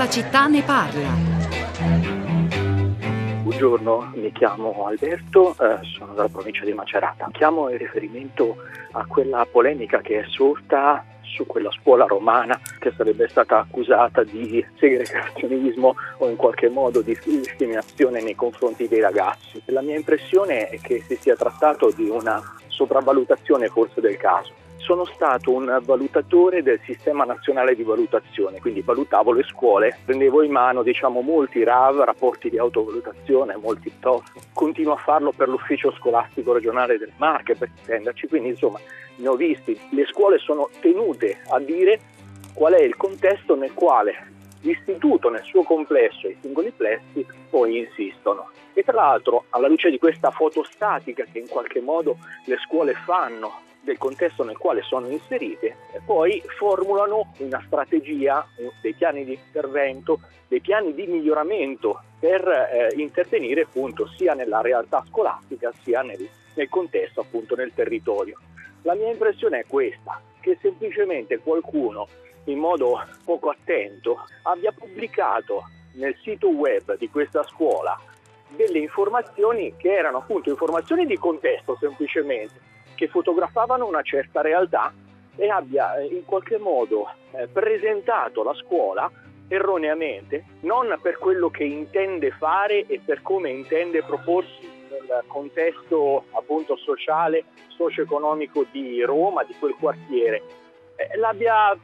la città ne parla. Buongiorno, mi chiamo Alberto, eh, sono dalla provincia di Macerata. Chiamo in riferimento a quella polemica che è sorta su quella scuola romana che sarebbe stata accusata di segregazionismo o in qualche modo di discriminazione nei confronti dei ragazzi. La mia impressione è che si sia trattato di una sopravvalutazione forse del caso sono stato un valutatore del sistema nazionale di valutazione, quindi valutavo le scuole, prendevo in mano diciamo, molti RAV, rapporti di autovalutazione, molti TOF, continuo a farlo per l'ufficio scolastico regionale del Marche per intenderci, quindi insomma ne ho visti. Le scuole sono tenute a dire qual è il contesto nel quale l'istituto nel suo complesso e i singoli plessi poi insistono. E tra l'altro, alla luce di questa foto statica che in qualche modo le scuole fanno del contesto nel quale sono inserite e poi formulano una strategia, dei piani di intervento, dei piani di miglioramento per eh, intervenire appunto sia nella realtà scolastica sia nel, nel contesto appunto nel territorio. La mia impressione è questa, che semplicemente qualcuno in modo poco attento abbia pubblicato nel sito web di questa scuola delle informazioni che erano appunto informazioni di contesto semplicemente, che fotografavano una certa realtà e abbia eh, in qualche modo eh, presentato la scuola erroneamente, non per quello che intende fare e per come intende proporsi nel contesto appunto sociale, socio-economico di Roma, di quel quartiere, eh, l'abbia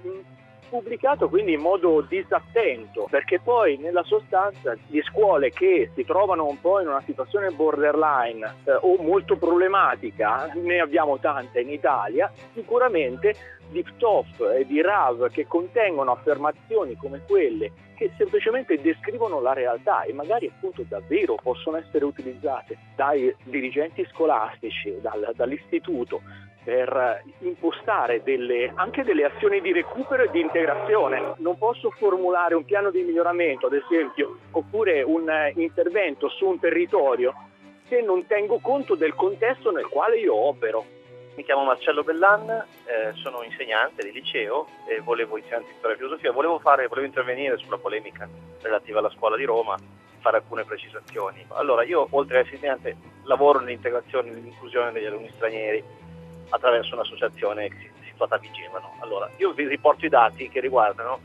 pubblicato quindi in modo disattento, perché poi nella sostanza di scuole che si trovano un po' in una situazione borderline eh, o molto problematica, ne abbiamo tante in Italia, sicuramente di PTOF e di RAV che contengono affermazioni come quelle che semplicemente descrivono la realtà e magari appunto davvero possono essere utilizzate dai dirigenti scolastici, dal, dall'istituto per impostare delle, anche delle azioni di recupero e di integrazione. Non posso formulare un piano di miglioramento, ad esempio, oppure un intervento su un territorio se non tengo conto del contesto nel quale io opero. Mi chiamo Marcello Bellan, eh, sono insegnante di liceo e volevo insegnante di storia e filosofia, volevo, fare, volevo intervenire sulla polemica relativa alla scuola di Roma, fare alcune precisazioni. Allora, io oltre a essere insegnante lavoro nell'integrazione e nell'inclusione degli alunni stranieri attraverso un'associazione situata a Vigevano. Allora, io vi riporto i dati che riguardano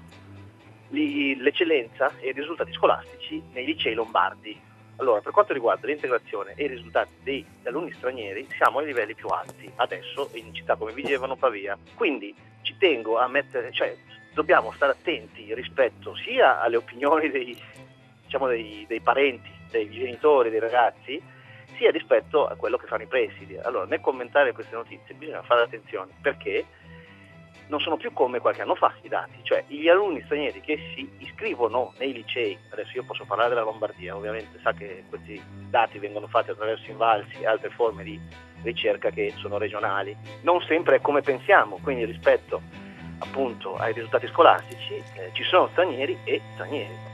l'eccellenza e i risultati scolastici nei licei lombardi. Allora, per quanto riguarda l'integrazione e i risultati degli alunni stranieri, siamo ai livelli più alti adesso in città come Vigevano, Pavia. Quindi ci tengo a mettere, cioè dobbiamo stare attenti rispetto sia alle opinioni dei, diciamo, dei, dei parenti, dei genitori, dei ragazzi, sia rispetto a quello che fanno i presidi. Allora, nel commentare queste notizie bisogna fare attenzione perché non sono più come qualche anno fa i dati, cioè gli alunni stranieri che si iscrivono nei licei, adesso io posso parlare della Lombardia, ovviamente sa che questi dati vengono fatti attraverso invalsi e altre forme di ricerca che sono regionali, non sempre è come pensiamo, quindi rispetto appunto ai risultati scolastici eh, ci sono stranieri e stranieri.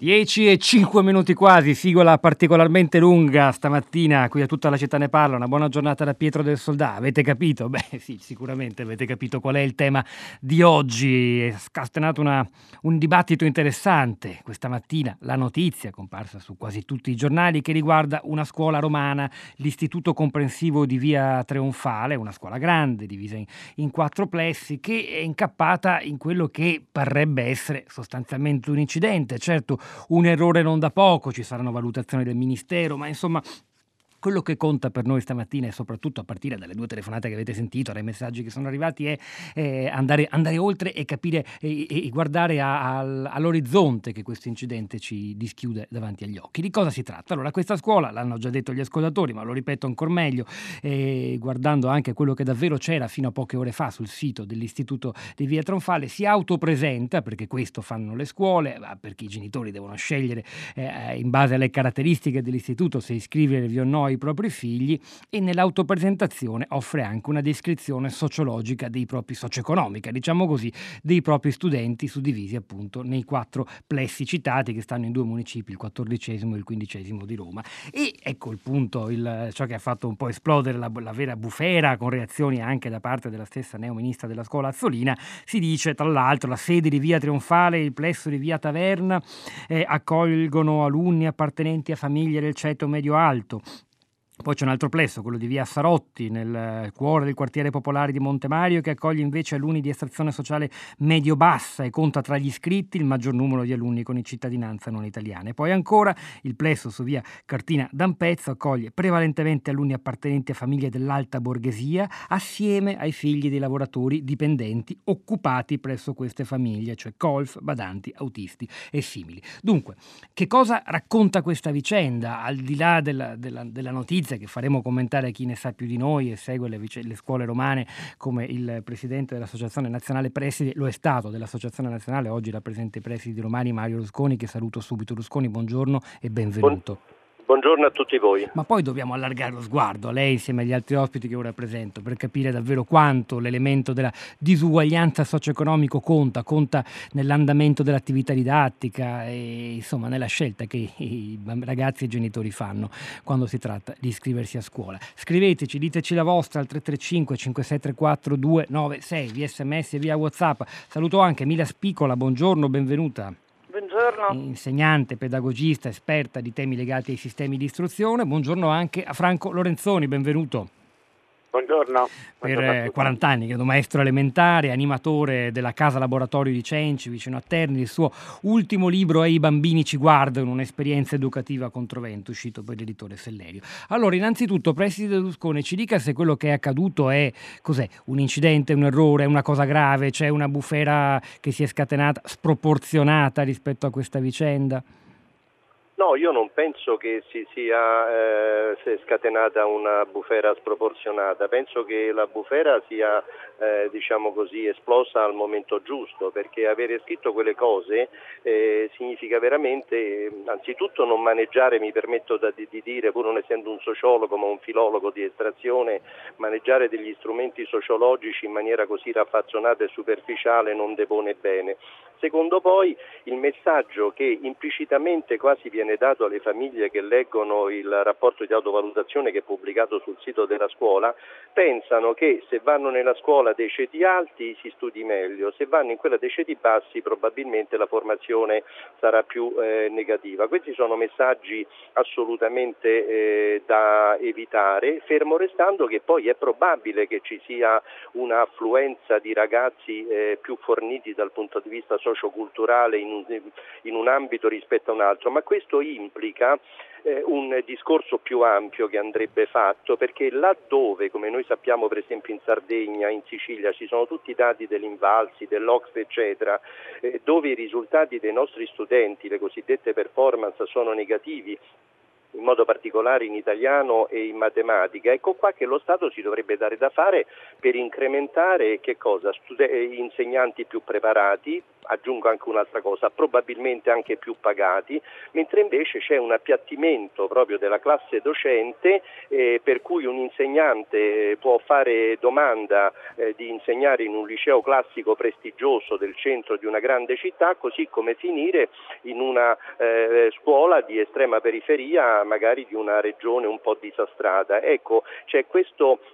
10 e 5 minuti quasi, sigola particolarmente lunga stamattina, qui a tutta la città ne parla, una buona giornata da Pietro del Soldà, avete capito? Beh sì, sicuramente avete capito qual è il tema di oggi, è scatenato una, un dibattito interessante questa mattina, la notizia comparsa su quasi tutti i giornali che riguarda una scuola romana, l'istituto comprensivo di via Trionfale, una scuola grande divisa in, in quattro plessi che è incappata in quello che parrebbe essere sostanzialmente un incidente, certo un errore non da poco, ci saranno valutazioni del Ministero, ma insomma quello che conta per noi stamattina e soprattutto a partire dalle due telefonate che avete sentito, dai messaggi che sono arrivati, è eh, andare, andare, oltre e capire e, e guardare a, a, all'orizzonte che questo incidente ci dischiude davanti agli occhi. Di cosa si tratta? Allora, questa scuola, l'hanno già detto gli ascoltatori, ma lo ripeto ancora meglio, eh, guardando anche quello che davvero c'era fino a poche ore fa sul sito dell'Istituto di Via Tronfale, si autopresenta, perché questo fanno le scuole, perché i genitori devono scegliere eh, in base alle caratteristiche dell'istituto se iscrivervi o no ai propri figli e nell'autopresentazione offre anche una descrizione sociologica dei propri socio-economica, diciamo così, dei propri studenti suddivisi appunto nei quattro plessi citati che stanno in due municipi, il quattordicesimo e il quindicesimo di Roma. E ecco il punto, il, ciò che ha fatto un po' esplodere la, la vera bufera con reazioni anche da parte della stessa neoministra della scuola Azzolina, si dice tra l'altro la sede di via Trionfale e il plesso di via Taverna eh, accolgono alunni appartenenti a famiglie del ceto medio-alto. Poi c'è un altro plesso, quello di via Sarotti, nel cuore del quartiere popolare di Montemario, che accoglie invece alunni di estrazione sociale medio-bassa e conta tra gli iscritti il maggior numero di alunni con cittadinanza non italiana. E poi ancora il plesso su via Cartina d'Ampezzo accoglie prevalentemente alunni appartenenti a famiglie dell'alta borghesia, assieme ai figli dei lavoratori dipendenti occupati presso queste famiglie, cioè colf, badanti, autisti e simili. Dunque, che cosa racconta questa vicenda, al di là della, della, della notizia? Notizia che faremo commentare a chi ne sa più di noi e segue le, le scuole romane come il presidente dell'Associazione Nazionale Presidi, lo è stato dell'Associazione Nazionale, oggi rappresenta i presidi romani Mario Rusconi che saluto subito. Rusconi, buongiorno e benvenuto. Buon... Buongiorno a tutti voi. Ma poi dobbiamo allargare lo sguardo a lei insieme agli altri ospiti che ora presento per capire davvero quanto l'elemento della disuguaglianza socio-economico conta, conta nell'andamento dell'attività didattica e insomma nella scelta che i ragazzi e i genitori fanno quando si tratta di iscriversi a scuola. Scriveteci, diteci la vostra al 335 5634 296 via sms e via whatsapp. Saluto anche Mila Spicola, buongiorno, benvenuta. Buongiorno. Insegnante, pedagogista, esperta di temi legati ai sistemi di istruzione. Buongiorno anche a Franco Lorenzoni, benvenuto. Buongiorno. Per 40 eh, anni, credo, maestro elementare, animatore della casa laboratorio di Cenci, vicino a Terni. Il suo ultimo libro è I bambini ci guardano, un'esperienza educativa controvento, uscito per l'editore Sellerio. Allora, innanzitutto, preside Luscone, ci dica se quello che è accaduto è cos'è? Un incidente, un errore, una cosa grave, c'è una bufera che si è scatenata sproporzionata rispetto a questa vicenda? Io non penso che si sia eh, scatenata una bufera sproporzionata, penso che la bufera sia eh, diciamo così, esplosa al momento giusto, perché avere scritto quelle cose eh, significa veramente, anzitutto non maneggiare, mi permetto da, di, di, dire, pur non essendo un sociologo ma un filologo di estrazione, maneggiare degli strumenti sociologici in maniera così raffazzonata e superficiale non depone bene. Secondo poi il messaggio che implicitamente quasi viene dato alle famiglie che leggono il rapporto di autovalutazione che è pubblicato sul sito della scuola, pensano che se vanno nella scuola dei ceti alti si studi meglio, se vanno in quella dei ceti bassi probabilmente la formazione sarà più eh, negativa. Questi sono messaggi assolutamente eh, da evitare, fermo restando che poi è probabile che ci sia un'affluenza di ragazzi eh, più forniti dal punto di vista socioculturale in un, in un ambito rispetto a un altro, ma questo implica eh, un discorso più ampio che andrebbe fatto perché laddove, come noi sappiamo per esempio in Sardegna, in Sicilia, ci sono tutti i dati dell'Invalsi, dell'Ox eccetera, eh, dove i risultati dei nostri studenti, le cosiddette performance, sono negativi in modo particolare in italiano e in matematica. Ecco qua che lo Stato si dovrebbe dare da fare per incrementare Stude- insegnanti più preparati, aggiungo anche un'altra cosa, probabilmente anche più pagati, mentre invece c'è un appiattimento proprio della classe docente eh, per cui un insegnante può fare domanda eh, di insegnare in un liceo classico prestigioso del centro di una grande città, così come finire in una eh, scuola di estrema periferia, magari di una regione un po' disastrata. Ecco, c'è questa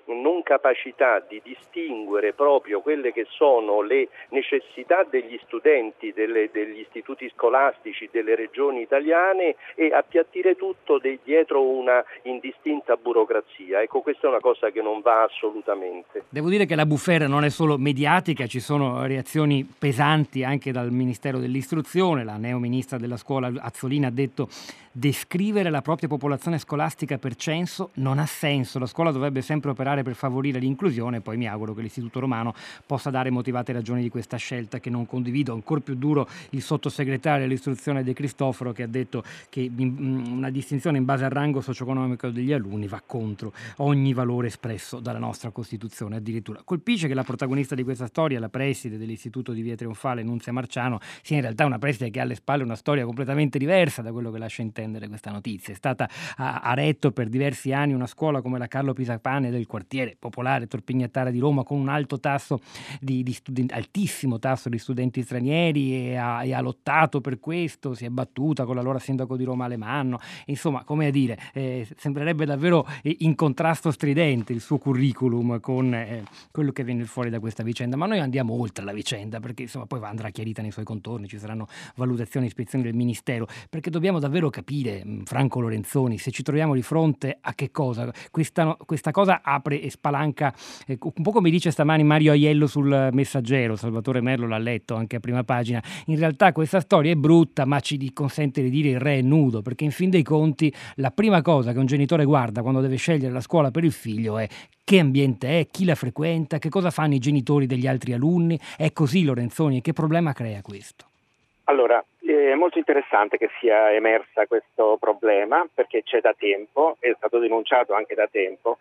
non capacità di distinguere proprio quelle che sono le necessità degli studenti studenti delle, degli istituti scolastici delle regioni italiane e appiattire tutto de, dietro una indistinta burocrazia. Ecco, questa è una cosa che non va assolutamente. Devo dire che la bufera non è solo mediatica, ci sono reazioni pesanti anche dal Ministero dell'Istruzione, la neo ministra della scuola Azzolina ha detto descrivere la propria popolazione scolastica per censo non ha senso, la scuola dovrebbe sempre operare per favorire l'inclusione, poi mi auguro che l'Istituto Romano possa dare motivate ragioni di questa scelta che non condivido ancora più duro il sottosegretario all'istruzione De Cristoforo che ha detto che una distinzione in base al rango socio-economico degli alunni va contro ogni valore espresso dalla nostra Costituzione. Addirittura colpisce che la protagonista di questa storia, la preside dell'Istituto di Via Trionfale, Nunzia Marciano, sia in realtà una preside che ha alle spalle una storia completamente diversa da quello che lascia intendere questa notizia. È stata a, a retto per diversi anni una scuola come la Carlo Pisapane del quartiere popolare Torpignattara di Roma con un alto tasso di, di studenti, altissimo tasso di studenti stranieri e ha, e ha, lottato per questo, si è battuta con l'allora sindaco di Roma Alemanno, insomma come a dire, eh, sembrerebbe davvero in contrasto stridente il suo curriculum con eh, quello che viene fuori da questa vicenda, ma noi andiamo oltre la vicenda perché insomma poi andrà chiarita nei suoi contorni, ci saranno valutazioni e ispezioni del Ministero, perché dobbiamo davvero capire, Franco Lorenzoni, se ci troviamo di fronte a che cosa, questa, questa cosa apre e spalanca, eh, un po' come dice stamani Mario Aiello sul messaggero, Salvatore Merlo l'ha letto anche a prima pagina, in realtà questa storia è brutta ma ci consente di dire il re è nudo, perché in fin dei conti la prima cosa che un genitore guarda quando deve scegliere la scuola per il figlio è che ambiente è, chi la frequenta, che cosa fanno i genitori degli altri alunni, è così Lorenzoni e che problema crea questo? Allora, è molto interessante che sia emersa questo problema perché c'è da tempo, è stato denunciato anche da tempo,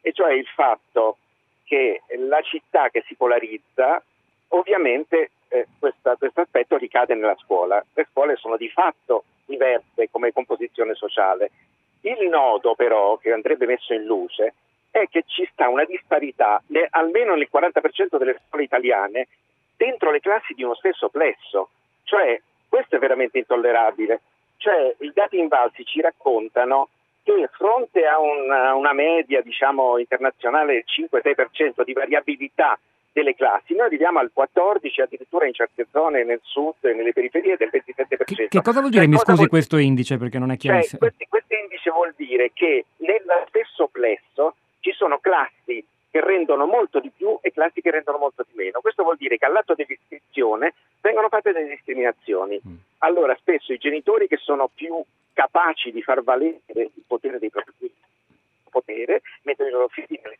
e cioè il fatto che la città che si polarizza, ovviamente eh, questo aspetto ricade nella scuola. Le scuole sono di fatto diverse come composizione sociale. Il nodo però che andrebbe messo in luce è che ci sta una disparità, almeno nel 40% delle scuole italiane, dentro le classi di uno stesso plesso. Cioè, questo è veramente intollerabile. Cioè, i dati invalsi ci raccontano che fronte a una, una media diciamo, internazionale del 5-6% di variabilità delle classi, noi arriviamo al 14, addirittura in certe zone nel sud e nelle periferie del 27%. Che, che cosa vuol dire, cioè, mi scusi, vuol... questo indice perché non è chiaro? Cioè, questo indice vuol dire che nel stesso plesso ci sono classi che rendono molto di più e classi che rendono molto di meno. Questo vuol dire che all'atto dell'iscrizione vengono fatte delle discriminazioni. Mm. Allora spesso i genitori che sono più capaci di far valere il potere dei propri figli, potere, mettono i loro figli nelle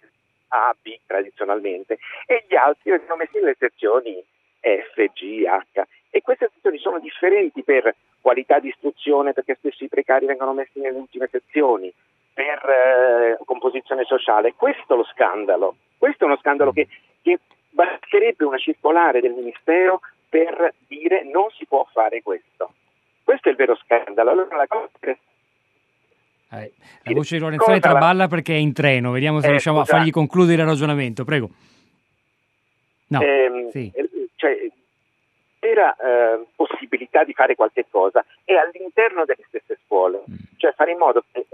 A, B tradizionalmente e gli altri vengono messi nelle sezioni F, G, H e queste sezioni sono differenti per qualità di istruzione perché spesso i precari vengono messi nelle ultime sezioni, per eh, composizione sociale. Questo è lo scandalo. Questo è uno scandalo che, che basterebbe una circolare del Ministero per dire non si può fare questo. Questo è il vero scandalo. Allora la cosa eh, la voce di Lorenzoni traballa perché è in treno, vediamo se eh, riusciamo scusate. a fargli concludere il ragionamento, prego. No, eh, sì. cioè, vera eh, possibilità di fare qualche cosa è all'interno delle stesse scuole, mm. cioè fare in modo che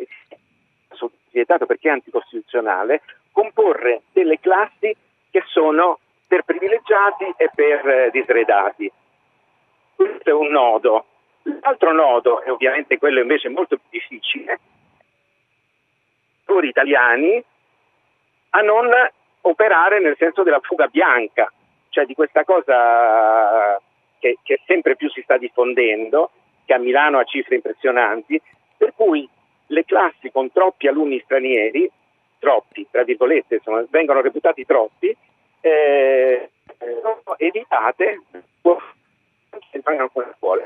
vietato perché è anticostituzionale, comporre delle classi che sono per privilegiati e per eh, disredati. Questo è un nodo. L'altro nodo, e ovviamente quello invece molto più difficile, gli italiani a non operare nel senso della fuga bianca, cioè di questa cosa che, che sempre più si sta diffondendo, che a Milano ha cifre impressionanti, per cui le classi con troppi alunni stranieri, troppi, tra virgolette, insomma, vengono reputati troppi, eh, evitate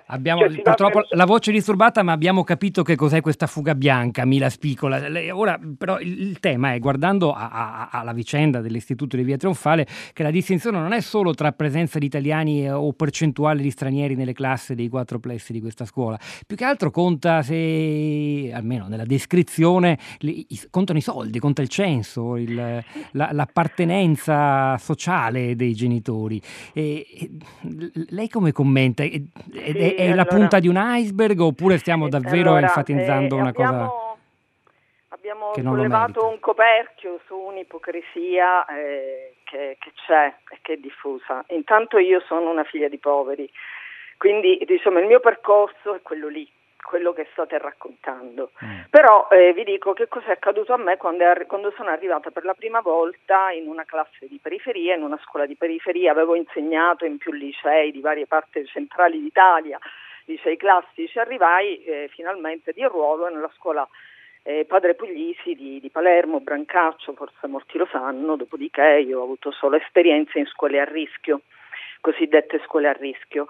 Abbiamo, cioè, purtroppo la voce disturbata, ma abbiamo capito che cos'è questa fuga bianca, Mila Spicola. Ora, però, il, il tema è, guardando alla vicenda dell'Istituto di Via Trionfale, che la distinzione non è solo tra presenza di italiani o percentuale di stranieri nelle classi dei quattro plessi di questa scuola. Più che altro conta se, almeno nella descrizione, li, contano i soldi, conta il censo, il, la, l'appartenenza sociale dei genitori. E, lei come commenta? Commenta? È, è, sì, è allora, la punta di un iceberg oppure stiamo davvero allora, enfatizzando eh, una abbiamo, cosa abbiamo che non sollevato un coperchio su un'ipocrisia eh, che, che c'è e che è diffusa. Intanto io sono una figlia di poveri, quindi diciamo, il mio percorso è quello lì quello che state raccontando. Mm. Però eh, vi dico che cosa è accaduto a me quando, è, quando, sono arrivata per la prima volta in una classe di periferia, in una scuola di periferia, avevo insegnato in più licei di varie parti centrali d'Italia, licei classici, arrivai eh, finalmente di ruolo nella scuola eh, Padre Puglisi di, di, Palermo, Brancaccio, forse molti lo sanno, dopodiché io ho avuto solo esperienze in scuole a rischio cosiddette scuole a rischio.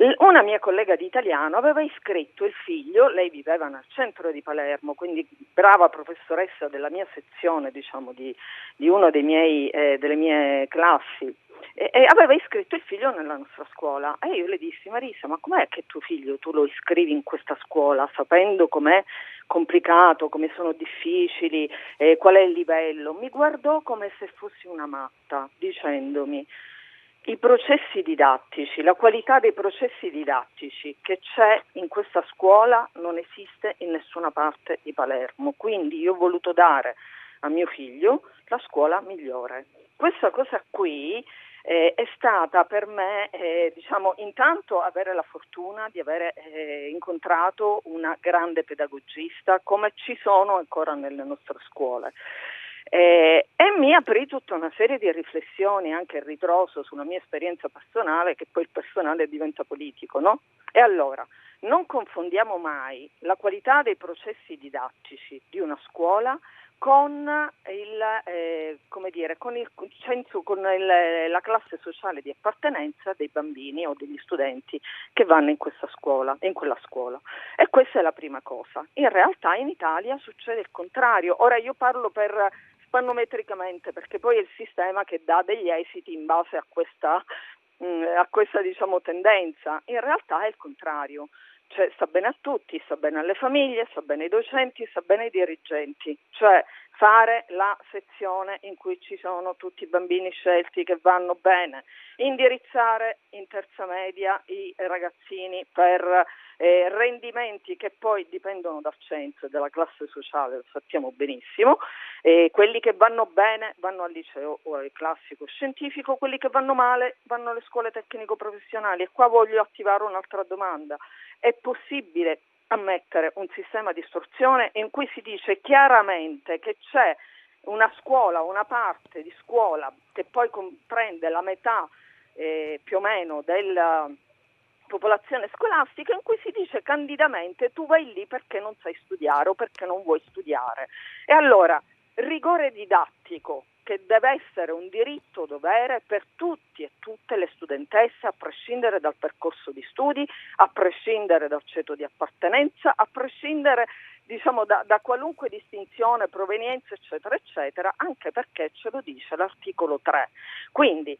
Una mia collega di italiano aveva iscritto il figlio, lei viveva nel centro di Palermo, quindi brava professoressa della mia sezione, diciamo, di, di una eh, delle mie classi, e, e, aveva iscritto il figlio nella nostra scuola. E io le dissi, Marisa, ma com'è che tuo figlio tu lo iscrivi in questa scuola sapendo com'è complicato, come sono difficili, eh, qual è il livello? Mi guardò come se fossi una matta, dicendomi i processi didattici, la qualità dei processi didattici che c'è in questa scuola non esiste in nessuna parte di Palermo, quindi io ho voluto dare a mio figlio la scuola migliore. Questa cosa qui eh, è stata per me, eh, diciamo, intanto avere la fortuna di aver eh, incontrato una grande pedagogista come ci sono ancora nelle nostre scuole. Eh, e mi aprì tutta una serie di riflessioni anche ritroso sulla mia esperienza personale, che poi il personale diventa politico, no? E allora, non confondiamo mai la qualità dei processi didattici di una scuola con, il, eh, dire, con, il, con il, la classe sociale di appartenenza dei bambini o degli studenti che vanno in questa scuola, in quella scuola. E questa è la prima cosa. In realtà in Italia succede il contrario. Ora io parlo per spannometricamente perché poi è il sistema che dà degli esiti in base a questa, mm, a questa diciamo, tendenza. In realtà è il contrario. Cioè, sta bene a tutti, sta bene alle famiglie, sta bene ai docenti, sta bene ai dirigenti. Cioè, fare la sezione in cui ci sono tutti i bambini scelti che vanno bene, indirizzare in terza media i ragazzini per eh, rendimenti che poi dipendono dal censo e dalla classe sociale, lo sappiamo benissimo, eh, quelli che vanno bene vanno al liceo o al classico scientifico, quelli che vanno male vanno alle scuole tecnico-professionali e qua voglio attivare un'altra domanda. È possibile ammettere un sistema di istruzione in cui si dice chiaramente che c'è una scuola, una parte di scuola che poi comprende la metà eh, più o meno della popolazione scolastica in cui si dice candidamente tu vai lì perché non sai studiare o perché non vuoi studiare. E allora rigore didattico che deve essere un diritto dovere per tutti e tutte le studentesse a prescindere dal percorso di studi, a prescindere dal ceto di appartenenza, a prescindere diciamo, da, da qualunque distinzione, provenienza eccetera eccetera, anche perché ce lo dice l'articolo 3. Quindi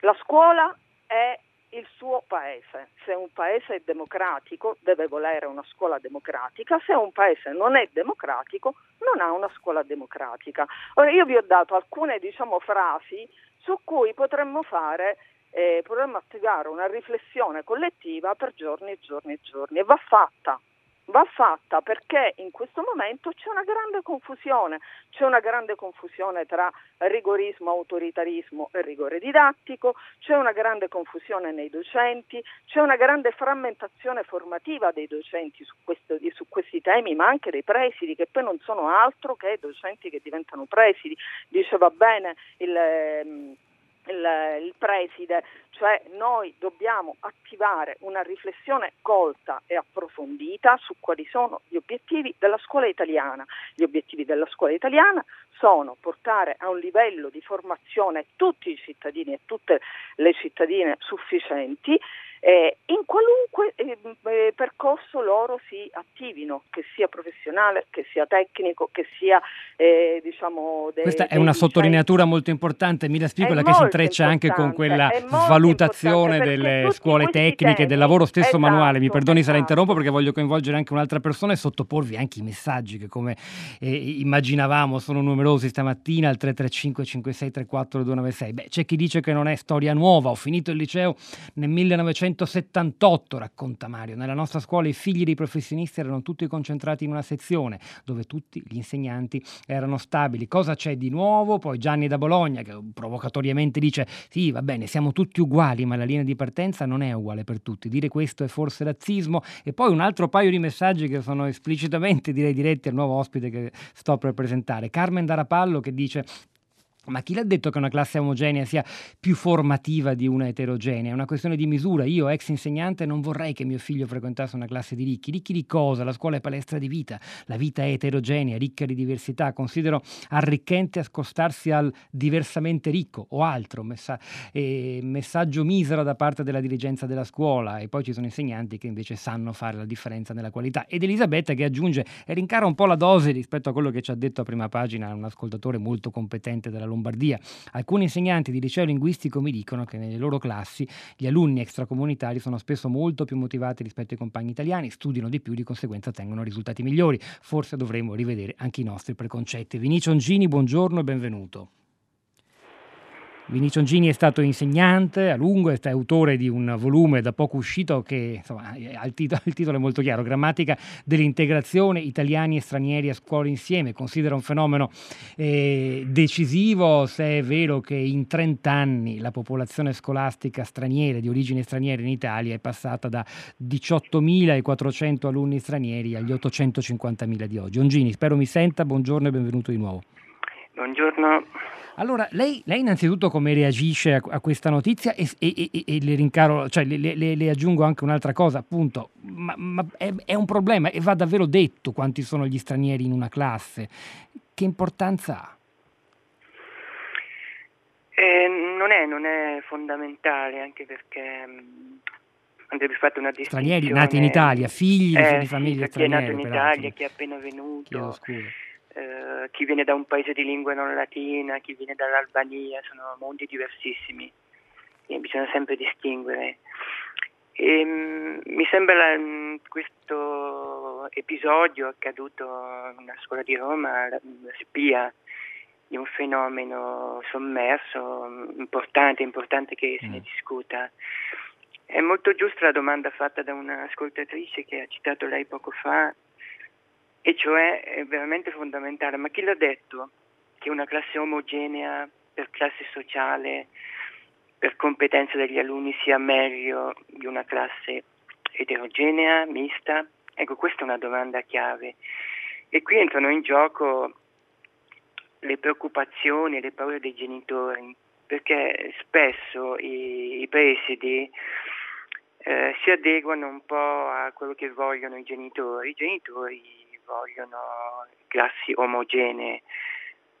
la scuola è il suo paese. Se un paese è democratico deve volere una scuola democratica, se un paese non è democratico non ha una scuola democratica. Ora io vi ho dato alcune diciamo, frasi su cui potremmo fare eh, potremmo attivare una riflessione collettiva per giorni e giorni e giorni e va fatta va fatta perché in questo momento c'è una grande confusione, c'è una grande confusione tra rigorismo, autoritarismo e rigore didattico, c'è una grande confusione nei docenti, c'è una grande frammentazione formativa dei docenti su, questo, su questi temi, ma anche dei presidi che poi non sono altro che docenti che diventano presidi. Diceva bene il ehm, il, il preside, cioè noi dobbiamo attivare una riflessione colta e approfondita su quali sono gli obiettivi della scuola italiana. Gli obiettivi della scuola italiana sono portare a un livello di formazione tutti i cittadini e tutte le cittadine sufficienti eh, in qualunque eh, eh, percorso loro si attivino, che sia professionale, che sia tecnico, che sia eh, diciamo... De, Questa è una sottolineatura molto importante, Mila Spigola, che si intreccia anche con quella valutazione delle scuole tecniche, temi, del lavoro stesso esatto, manuale. Mi perdoni esatto. se la interrompo perché voglio coinvolgere anche un'altra persona e sottoporvi anche i messaggi che come eh, immaginavamo sono numerosi stamattina al 335 5634 296. Beh, c'è chi dice che non è storia nuova, ho finito il liceo nel 1900 1978, racconta Mario, nella nostra scuola i figli dei professionisti erano tutti concentrati in una sezione dove tutti gli insegnanti erano stabili. Cosa c'è di nuovo? Poi Gianni da Bologna che provocatoriamente dice sì, va bene, siamo tutti uguali, ma la linea di partenza non è uguale per tutti. Dire questo è forse razzismo. E poi un altro paio di messaggi che sono esplicitamente direi diretti al nuovo ospite che sto per presentare. Carmen Darapallo che dice Ma chi l'ha detto che una classe omogenea sia più formativa di una eterogenea? È una questione di misura. Io, ex insegnante, non vorrei che mio figlio frequentasse una classe di ricchi. Ricchi di cosa? La scuola è palestra di vita. La vita è eterogenea, ricca di diversità. Considero arricchente accostarsi al diversamente ricco o altro. Messa- eh, messaggio misero da parte della dirigenza della scuola. E poi ci sono insegnanti che invece sanno fare la differenza nella qualità. Ed Elisabetta che aggiunge e rincara un po' la dose rispetto a quello che ci ha detto a prima pagina un ascoltatore molto competente della Lombardia Lombardia. Alcuni insegnanti di liceo linguistico mi dicono che nelle loro classi gli alunni extracomunitari sono spesso molto più motivati rispetto ai compagni italiani, studiano di più, di conseguenza ottengono risultati migliori. Forse dovremmo rivedere anche i nostri preconcetti. Vinicio Ongini, buongiorno e benvenuto. Vinicio Gini è stato insegnante a lungo, è autore di un volume da poco uscito che insomma, il, titolo, il titolo è molto chiaro, Grammatica dell'integrazione italiani e stranieri a scuola insieme, considera un fenomeno eh, decisivo se è vero che in 30 anni la popolazione scolastica straniera, di origine straniera in Italia è passata da 18.400 alunni stranieri agli 850.000 di oggi. Ongini, spero mi senta, buongiorno e benvenuto di nuovo. Buongiorno. Allora, lei, lei, innanzitutto come reagisce a, a questa notizia e, e, e, e, le rincaro, cioè le, le, le, aggiungo anche un'altra cosa, appunto, ma, ma è, è, un problema e va davvero detto quanti sono gli stranieri in una classe. Che importanza ha? Eh, non, è, non, è, fondamentale, anche perché mm, andrebbe fatta una distinzione. Stranieri nati in Italia, figli eh, di famiglie sì, straniere. Chi è nato in Italia, chi è appena venuto. Chiedo scusa eh, chi viene da un paese di lingua non latina, chi viene dall'Albania, sono mondi diversissimi e bisogna sempre distinguere. E, mh, mi sembra mh, questo episodio accaduto in una scuola di Roma, la, la spia di un fenomeno sommerso, importante, importante che se ne mm. discuta. È molto giusta la domanda fatta da un'ascoltatrice che ha citato lei poco fa e cioè è veramente fondamentale. Ma chi l'ha detto che una classe omogenea per classe sociale, per competenze degli alunni sia meglio di una classe eterogenea, mista? Ecco, questa è una domanda chiave. E qui entrano in gioco le preoccupazioni e le paure dei genitori, perché spesso i, i presidi eh, si adeguano un po' a quello che vogliono i genitori. I genitori vogliono classi omogenee,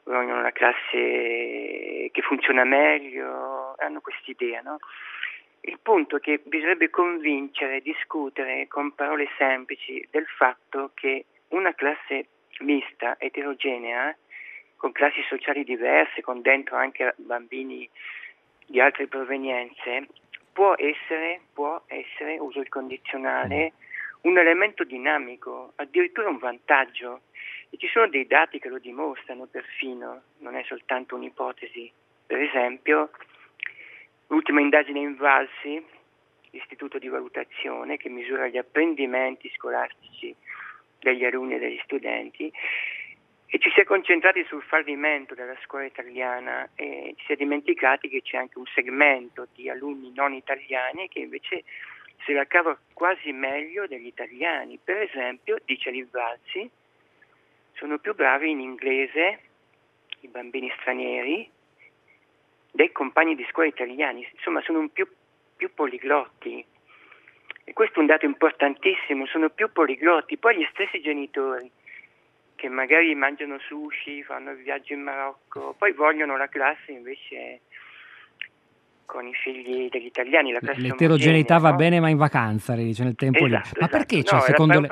vogliono una classe che funziona meglio, hanno quest'idea, no? Il punto è che bisognerebbe convincere, discutere con parole semplici del fatto che una classe mista, eterogenea, con classi sociali diverse, con dentro anche bambini di altre provenienze, può essere, può essere, uso il condizionale, un elemento dinamico, addirittura un vantaggio. E ci sono dei dati che lo dimostrano perfino, non è soltanto un'ipotesi. Per esempio, l'ultima indagine Invalsi, l'istituto di valutazione che misura gli apprendimenti scolastici degli alunni e degli studenti, e ci si è concentrati sul fallimento della scuola italiana e ci si è dimenticati che c'è anche un segmento di alunni non italiani che invece se la cava quasi meglio degli italiani. Per esempio, dice Livazzi, sono più bravi in inglese i bambini stranieri dei compagni di scuola italiani, insomma sono più, più poliglotti. E questo è un dato importantissimo, sono più poliglotti. Poi gli stessi genitori che magari mangiano sushi, fanno il viaggio in Marocco, poi vogliono la classe invece con i figli degli italiani. L'eterogeneità va no? bene ma in vacanza, le dice nel tempo esatto, lì. Ma esatto. perché c'è no, secondo le...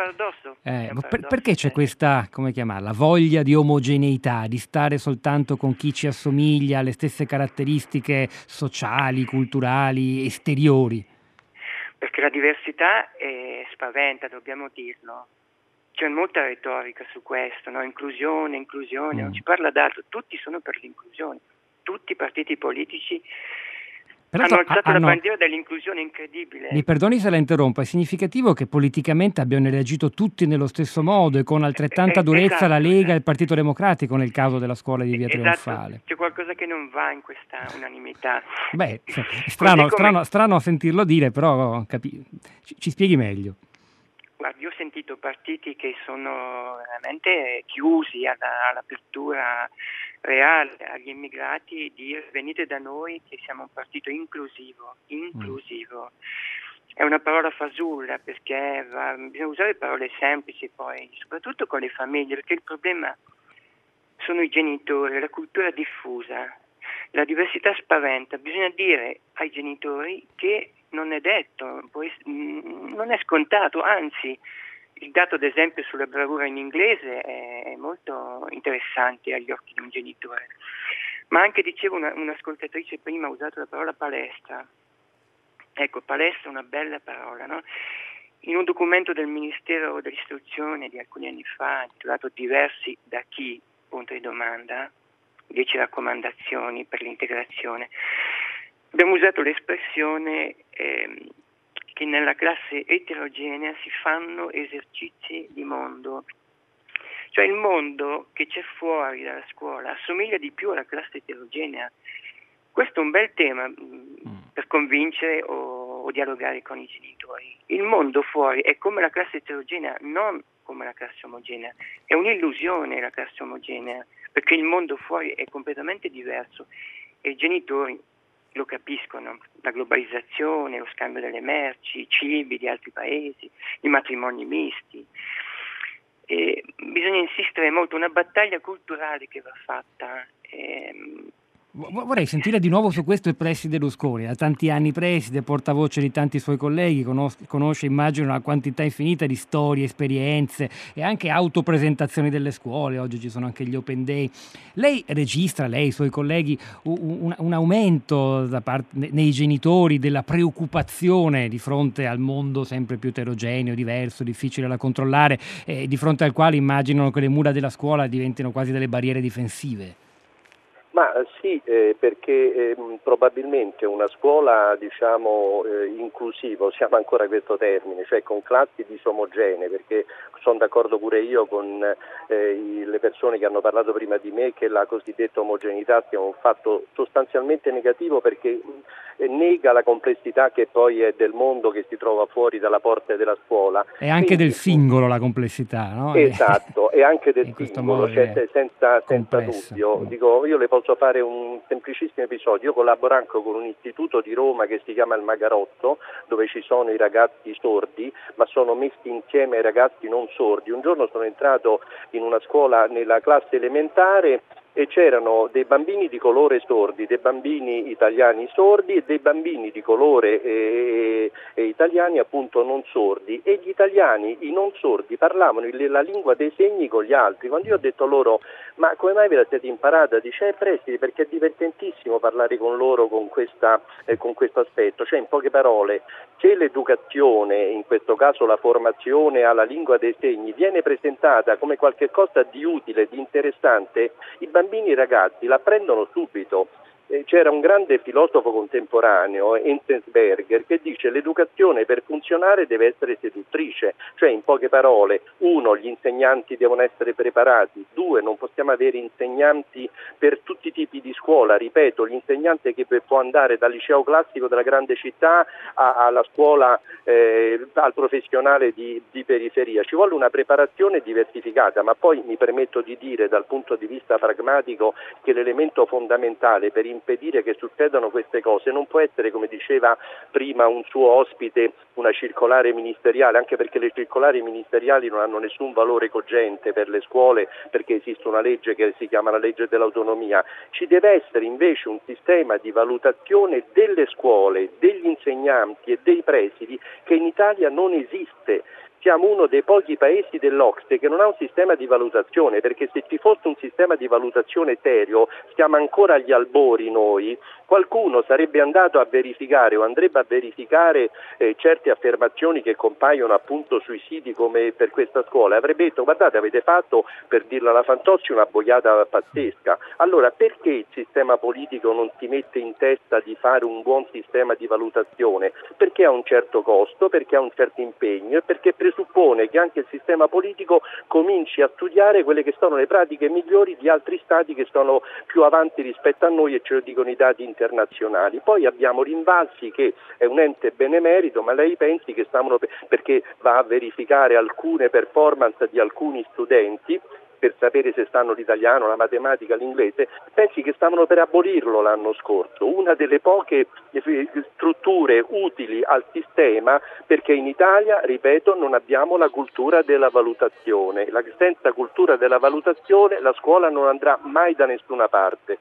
eh, per, perché c'è questa, come chiamarla, voglia di omogeneità, di stare soltanto con chi ci assomiglia, alle stesse caratteristiche sociali, culturali, esteriori? Perché la diversità è spaventa, dobbiamo dirlo. C'è molta retorica su questo, no? inclusione, inclusione, mm. non ci parla d'altro, tutti sono per l'inclusione, tutti i partiti politici però hanno alzato hanno... la bandiera dell'inclusione incredibile. Mi perdoni se la interrompo, è significativo che politicamente abbiano reagito tutti nello stesso modo e con altrettanta eh, durezza esatto, la Lega e il Partito Democratico nel caso della scuola di Via esatto, Trionfale. C'è qualcosa che non va in questa unanimità. Beh, strano, come... strano, strano a sentirlo dire, però capi... ci, ci spieghi meglio. Guardi, ho sentito partiti che sono veramente chiusi alla, all'apertura reale agli immigrati dire venite da noi che siamo un partito inclusivo, inclusivo. Mm. È una parola fasulla perché va, bisogna usare parole semplici poi, soprattutto con le famiglie, perché il problema sono i genitori, la cultura diffusa. La diversità spaventa, bisogna dire ai genitori che non è detto, mm, non è scontato, anzi il dato ad esempio sulla bravura in inglese è molto interessante agli occhi di un genitore. Ma anche, dicevo, una, un'ascoltatrice prima ha usato la parola palestra. Ecco, palestra è una bella parola, no? In un documento del Ministero dell'Istruzione di alcuni anni fa, intitolato Diversi da chi? punto di domanda, 10 raccomandazioni per l'integrazione, abbiamo usato l'espressione eh, che nella classe eterogenea si fanno esercizi di mondo. Cioè il mondo che c'è fuori dalla scuola assomiglia di più alla classe eterogenea. Questo è un bel tema mm, mm. per convincere o, o dialogare con i genitori. Il mondo fuori è come la classe eterogenea, non come la classe omogenea. È un'illusione la classe omogenea, perché il mondo fuori è completamente diverso e i genitori lo capiscono, la globalizzazione, lo scambio delle merci, i cibi di altri paesi, i matrimoni misti. E bisogna insistere molto, una battaglia culturale che va fatta. Ehm, Vorrei sentire di nuovo su questo il preside Rusconi, da tanti anni preside, portavoce di tanti suoi colleghi, conosce, conosce immagino una quantità infinita di storie, esperienze e anche autopresentazioni delle scuole, oggi ci sono anche gli open day. Lei registra, lei e i suoi colleghi, un, un aumento parte, nei genitori della preoccupazione di fronte al mondo sempre più eterogeneo, diverso, difficile da controllare, eh, di fronte al quale immaginano che le mura della scuola diventino quasi delle barriere difensive? Ma eh, sì, eh, perché eh, probabilmente una scuola diciamo, eh, inclusiva, usiamo ancora questo termine, cioè con classi disomogenee, perché sono d'accordo pure io con eh, i, le persone che hanno parlato prima di me che la cosiddetta omogeneità sia un fatto sostanzialmente negativo perché eh, nega la complessità che poi è del mondo che si trova fuori dalla porta della scuola. E anche Quindi, del singolo la complessità, no? Esatto, e anche del singolo, cioè, senza, senza dubbio. Dico, io le posso posso fare un semplicissimo episodio. Io collaboro anche con un istituto di Roma che si chiama il Magarotto, dove ci sono i ragazzi sordi, ma sono messi insieme ai ragazzi non sordi. Un giorno sono entrato in una scuola nella classe elementare e c'erano dei bambini di colore sordi, dei bambini italiani sordi e dei bambini di colore eh, eh, italiani appunto non sordi e gli italiani, i non sordi, parlavano la lingua dei segni con gli altri. Quando io ho detto loro ma come mai ve la siete imparata? Dice eh prestiti perché è divertentissimo parlare con loro con, questa, eh, con questo aspetto, cioè in poche parole se l'educazione, in questo caso la formazione alla lingua dei segni, viene presentata come qualcosa di utile, di interessante, i bambini bambini e i ragazzi l'apprendono subito. eh, c'era un grande filosofo contemporaneo, Enzensberger, che dice che l'educazione per funzionare deve essere seduttrice, cioè in poche parole, uno, gli insegnanti devono essere preparati, due, non possiamo avere insegnanti per tutti i tipi di scuola, ripeto, l'insegnante che può andare dal liceo classico della grande città alla scuola, eh, al professionale di, di periferia, ci vuole una preparazione diversificata, ma poi mi permetto di dire dal punto di vista pragmatico che l'elemento fondamentale per impedire che succedano queste cose non può essere, come diceva prima un suo ospite, una circolare ministeriale, anche perché le circolari ministeriali non hanno nessun valore cogente per le scuole, perché esiste una legge che si chiama la legge dell'autonomia. Ci deve essere invece un sistema di valutazione delle scuole, degli insegnanti e dei presidi che in Italia non esiste siamo uno dei pochi paesi dell'Ocse che non ha un sistema di valutazione, perché se ci fosse un sistema di valutazione serio, siamo ancora agli albori noi, qualcuno sarebbe andato a verificare o andrebbe a verificare eh, certe affermazioni che compaiono appunto sui siti come per questa scuola avrebbe detto guardate avete fatto, per dirla alla Fantozzi, una boiata pazzesca. Allora perché il sistema politico non si mette in testa di fare un buon sistema di valutazione? Perché ha un certo costo, perché ha un certo impegno e perché presuppone che anche il sistema politico cominci a studiare quelle che sono le pratiche migliori di altri stati che sono più avanti rispetto a noi e ce lo dicono i dati internazionali. Poi abbiamo Rinvalsi che è un ente benemerito, ma lei pensi che stavano perché va a verificare alcune performance di alcuni studenti per sapere se stanno l'italiano, la matematica, l'inglese, pensi che stavano per abolirlo l'anno scorso, una delle poche eh, strutture utili al sistema perché in Italia, ripeto, non abbiamo la cultura della valutazione, senza cultura della valutazione la scuola non andrà mai da nessuna parte.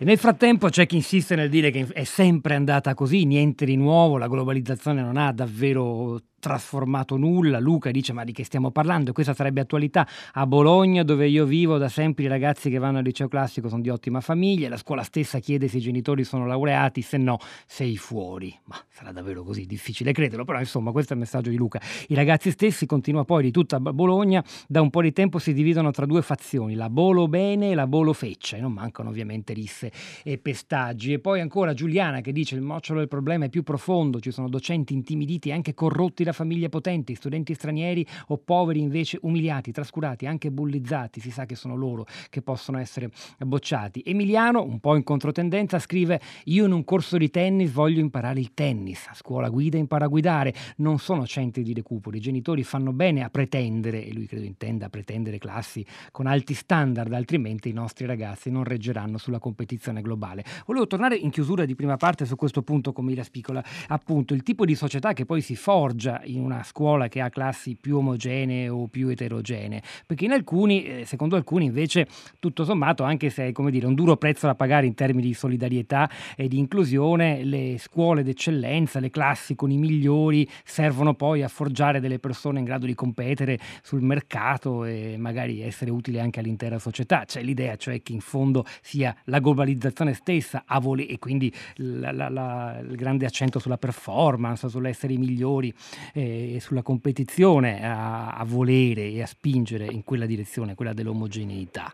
E nel frattempo c'è chi insiste nel dire che è sempre andata così, niente di nuovo, la globalizzazione non ha davvero trasformato nulla. Luca dice: Ma di che stiamo parlando? Questa sarebbe attualità. A Bologna, dove io vivo, da sempre i ragazzi che vanno al liceo classico sono di ottima famiglia. La scuola stessa chiede se i genitori sono laureati, se no, sei fuori. Ma sarà davvero così difficile crederlo. Però, insomma, questo è il messaggio di Luca. I ragazzi stessi continua poi di tutta Bologna. Da un po' di tempo si dividono tra due fazioni, la Bolo Bene e la Bolo Feccia. E non mancano ovviamente risse e pestaggi. E poi ancora Giuliana che dice: Il mocciolo del problema è più profondo. Ci sono docenti intimiditi e anche corrotti da famiglie potenti, studenti stranieri o poveri invece umiliati, trascurati, anche bullizzati, si sa che sono loro che possono essere bocciati. Emiliano, un po' in controtendenza, scrive io in un corso di tennis voglio imparare il tennis, a scuola guida impara a guidare, non sono centri di recupero, i genitori fanno bene a pretendere, e lui credo intenda pretendere classi con alti standard, altrimenti i nostri ragazzi non reggeranno sulla competizione globale. Volevo tornare in chiusura di prima parte su questo punto come Ira Spicola, appunto il tipo di società che poi si forgia in una scuola che ha classi più omogenee o più eterogenee, perché in alcuni, eh, secondo alcuni invece, tutto sommato, anche se è come dire, un duro prezzo da pagare in termini di solidarietà e di inclusione, le scuole d'eccellenza, le classi con i migliori servono poi a forgiare delle persone in grado di competere sul mercato e magari essere utili anche all'intera società. C'è l'idea cioè che in fondo sia la globalizzazione stessa a volere e quindi la, la, la, il grande accento sulla performance, sull'essere i migliori, e sulla competizione a, a volere e a spingere in quella direzione, quella dell'omogeneità.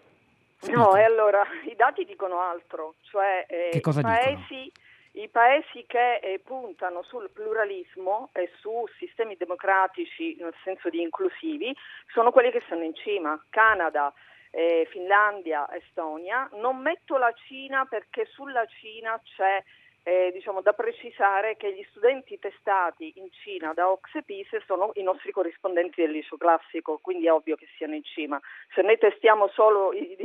No, e allora i dati dicono altro, cioè eh, i, paesi, i, paesi, che eh, puntano sul pluralismo e su sistemi democratici nel senso di inclusivi sono quelli che sono in cima, Canada, eh, Finlandia, Estonia. Non metto la Cina perché sulla Cina c'è eh, diciamo, da precisare che gli studenti testati in Cina da Oxepise sono i nostri corrispondenti del liceo classico, quindi è ovvio che siano in cima. Se noi testiamo solo i,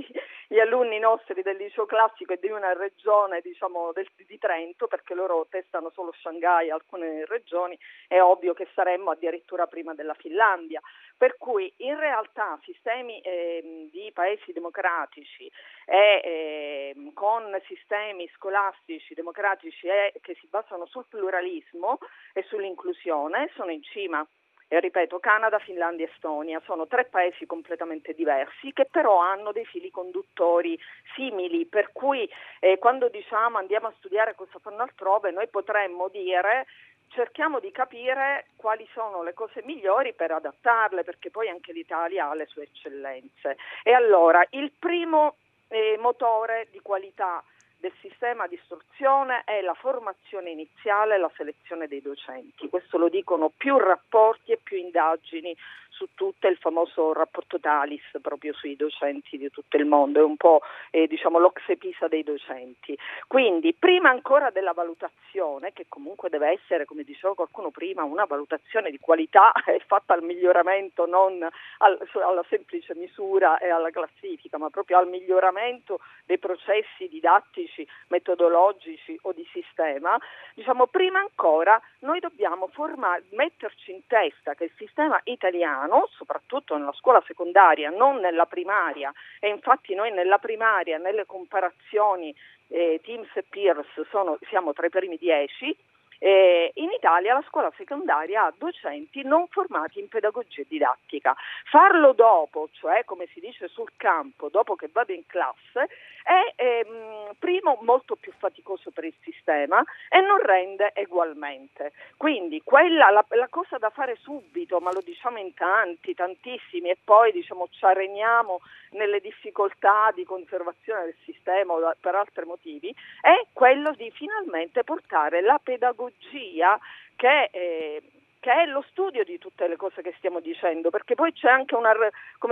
gli alunni nostri del liceo classico e di una regione diciamo, del, di Trento, perché loro testano solo Shanghai e alcune regioni, è ovvio che saremmo addirittura prima della Finlandia. Per cui in realtà sistemi eh, di paesi democratici e eh, con sistemi scolastici democratici e, che si basano sul pluralismo e sull'inclusione sono in cima. E ripeto, Canada, Finlandia e Estonia sono tre paesi completamente diversi che però hanno dei fili conduttori simili, per cui eh, quando diciamo andiamo a studiare cosa fanno altrove, noi potremmo dire cerchiamo di capire quali sono le cose migliori per adattarle, perché poi anche l'Italia ha le sue eccellenze. E allora il primo eh, motore di qualità del sistema di istruzione è la formazione iniziale e la selezione dei docenti. Questo lo dicono più rapporti e più indagini su tutto il famoso rapporto Talis proprio sui docenti di tutto il mondo, è un po' eh, diciamo l'oxepisa dei docenti. Quindi prima ancora della valutazione, che comunque deve essere, come diceva qualcuno prima, una valutazione di qualità è fatta al miglioramento, non al, alla semplice misura e alla classifica, ma proprio al miglioramento dei processi didattici, metodologici o di sistema, diciamo prima ancora noi dobbiamo formare, metterci in testa che il sistema italiano italiano, soprattutto nella scuola secondaria, non nella primaria, e infatti noi nella primaria, nelle comparazioni eh, Teams e Peers sono, siamo tra i primi dieci, eh, in Italia la scuola secondaria ha docenti non formati in pedagogia didattica. Farlo dopo, cioè come si dice sul campo, dopo che vado in classe, è ehm, primo molto più faticoso per il sistema e non rende ugualmente. Quindi quella, la, la, cosa da fare subito, ma lo diciamo in tanti, tantissimi, e poi diciamo, ci areniamo nelle difficoltà di conservazione del sistema per altri motivi, è quello di finalmente portare la pedagogia che eh, che è lo studio di tutte le cose che stiamo dicendo, perché poi c'è anche una,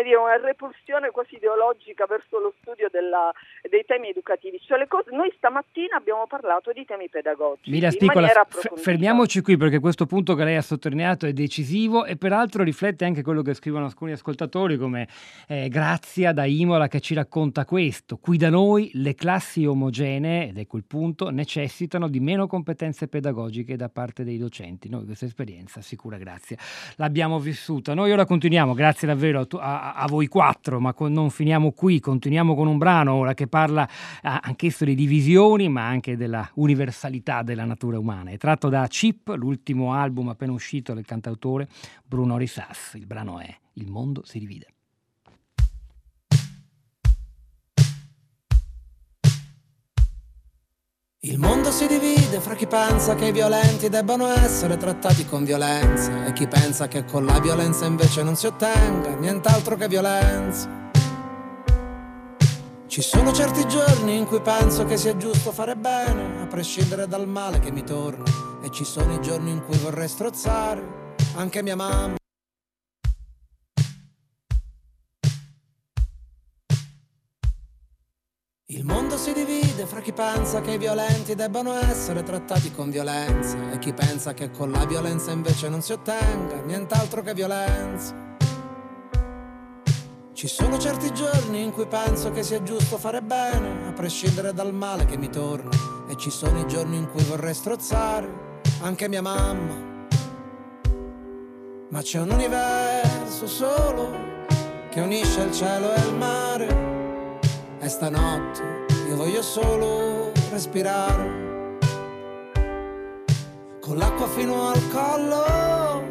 dire, una repulsione quasi ideologica verso lo studio della, dei temi educativi. Cioè cose, noi stamattina abbiamo parlato di temi pedagogici. Mila Spicola, f- fermiamoci qui perché questo punto che lei ha sottolineato è decisivo e peraltro riflette anche quello che scrivono alcuni ascoltatori come eh, Grazia da Imola che ci racconta questo. Qui da noi le classi omogenee, ed ecco il punto, necessitano di meno competenze pedagogiche da parte dei docenti. Noi questa esperienza assicura grazie. L'abbiamo vissuta. Noi ora continuiamo, grazie davvero a, a, a voi quattro, ma con, non finiamo qui, continuiamo con un brano ora che parla eh, anch'esso di divisioni, ma anche della universalità della natura umana. È tratto da Chip, l'ultimo album appena uscito del cantautore Bruno Risas. Il brano è Il mondo si divide. Il mondo si divide fra chi pensa che i violenti debbano essere trattati con violenza e chi pensa che con la violenza invece non si ottenga nient'altro che violenza. Ci sono certi giorni in cui penso che sia giusto fare bene, a prescindere dal male che mi torna, e ci sono i giorni in cui vorrei strozzare anche mia mamma. Il mondo si divide fra chi pensa che i violenti debbano essere trattati con violenza e chi pensa che con la violenza invece non si ottenga nient'altro che violenza. Ci sono certi giorni in cui penso che sia giusto fare bene, a prescindere dal male che mi torna, e ci sono i giorni in cui vorrei strozzare anche mia mamma. Ma c'è un universo solo che unisce il cielo e il mare e stanotte io voglio solo respirare. Con l'acqua fino al collo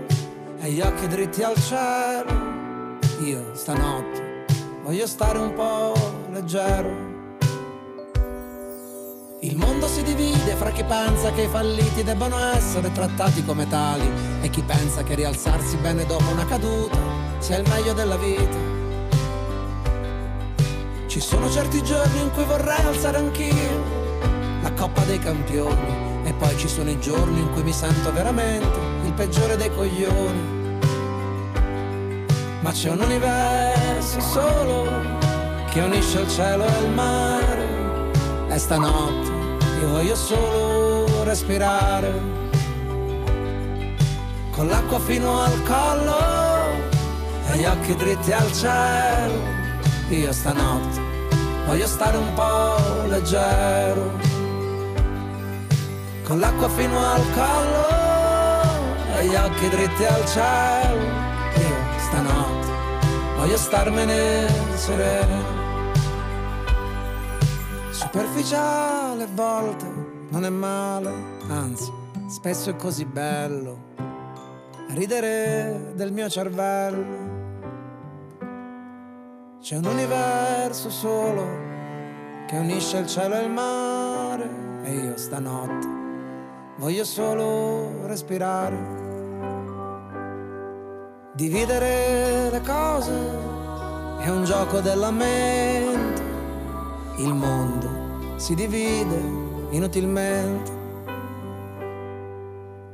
e gli occhi dritti al cielo. Io stanotte voglio stare un po' leggero. Il mondo si divide fra chi pensa che i falliti debbano essere trattati come tali e chi pensa che rialzarsi bene dopo una caduta sia il meglio della vita. Ci sono certi giorni in cui vorrei alzare anch'io la coppa dei campioni. E poi ci sono i giorni in cui mi sento veramente il peggiore dei coglioni. Ma c'è un universo solo che unisce il cielo e il mare. E stanotte io voglio solo respirare. Con l'acqua fino al collo e gli occhi dritti al cielo. Io stanotte voglio stare un po' leggero, con l'acqua fino al collo e gli occhi dritti al cielo. Io stanotte voglio starmene sereno. Superficiale a volte non è male, anzi, spesso è così bello ridere del mio cervello c'è un universo solo che unisce il cielo e il mare e io stanotte voglio solo respirare. Dividere le cose è un gioco della mente. Il mondo si divide inutilmente.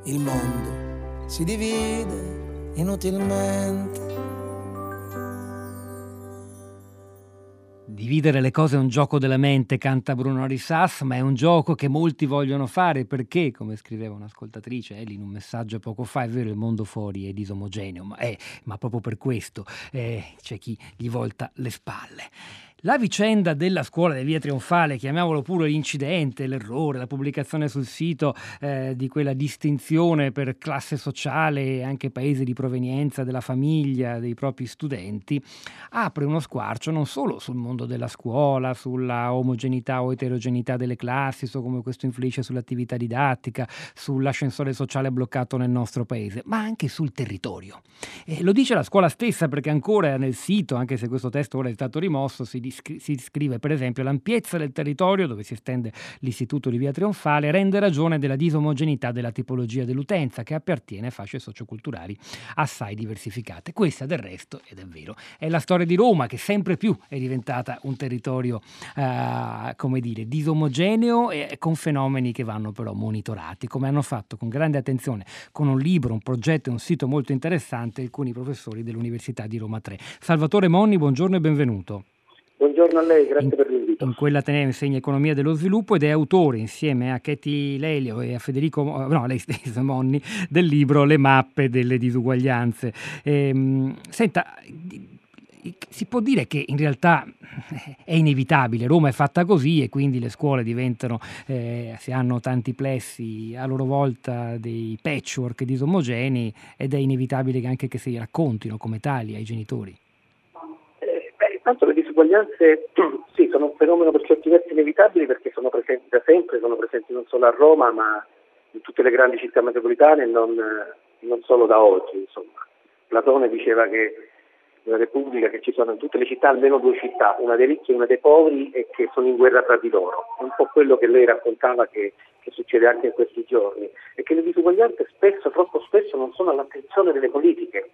Il mondo si divide inutilmente. Dividere le cose è un gioco della mente, canta Bruno Risas, ma è un gioco che molti vogliono fare perché, come scriveva un'ascoltatrice Eli in un messaggio poco fa, è vero il mondo fuori è disomogeneo, ma, è, ma proprio per questo eh, c'è chi gli volta le spalle. La vicenda della scuola di Via Trionfale, chiamiamolo pure l'incidente, l'errore, la pubblicazione sul sito eh, di quella distinzione per classe sociale e anche paese di provenienza della famiglia dei propri studenti, apre uno squarcio non solo sul mondo della scuola, sulla omogeneità o eterogeneità delle classi, su come questo influisce sull'attività didattica, sull'ascensore sociale bloccato nel nostro paese, ma anche sul territorio. E lo dice la scuola stessa perché ancora nel sito, anche se questo testo ora è stato rimosso, si dice si scrive per esempio l'ampiezza del territorio dove si estende l'istituto di via Trionfale rende ragione della disomogeneità della tipologia dell'utenza che appartiene a fasce socioculturali assai diversificate. Questa del resto, ed è vero, è la storia di Roma che sempre più è diventata un territorio, eh, come dire, disomogeneo e con fenomeni che vanno però monitorati, come hanno fatto con grande attenzione con un libro, un progetto e un sito molto interessante alcuni professori dell'Università di Roma 3. Salvatore Monni, buongiorno e benvenuto. Buongiorno a lei, grazie in, per l'invito. In quell'Ateneo insegna economia dello sviluppo ed è autore insieme a Katie Lelio e a Federico, no, lei stesso Monni, del libro Le mappe delle disuguaglianze. Ehm, senta, si può dire che in realtà è inevitabile, Roma è fatta così e quindi le scuole diventano, eh, se hanno tanti plessi, a loro volta dei patchwork disomogenei ed è inevitabile anche che si raccontino come tali ai genitori. Intanto le disuguaglianze sì, sono un fenomeno per certi versi inevitabili perché sono presenti da sempre, sono presenti non solo a Roma ma in tutte le grandi città metropolitane e non, non solo da oggi. Insomma. Platone diceva che nella Repubblica che ci sono in tutte le città almeno due città, una dei ricchi e una dei poveri e che sono in guerra tra di loro. È un po' quello che lei raccontava che, che succede anche in questi giorni e che le disuguaglianze spesso, troppo spesso non sono all'attenzione delle politiche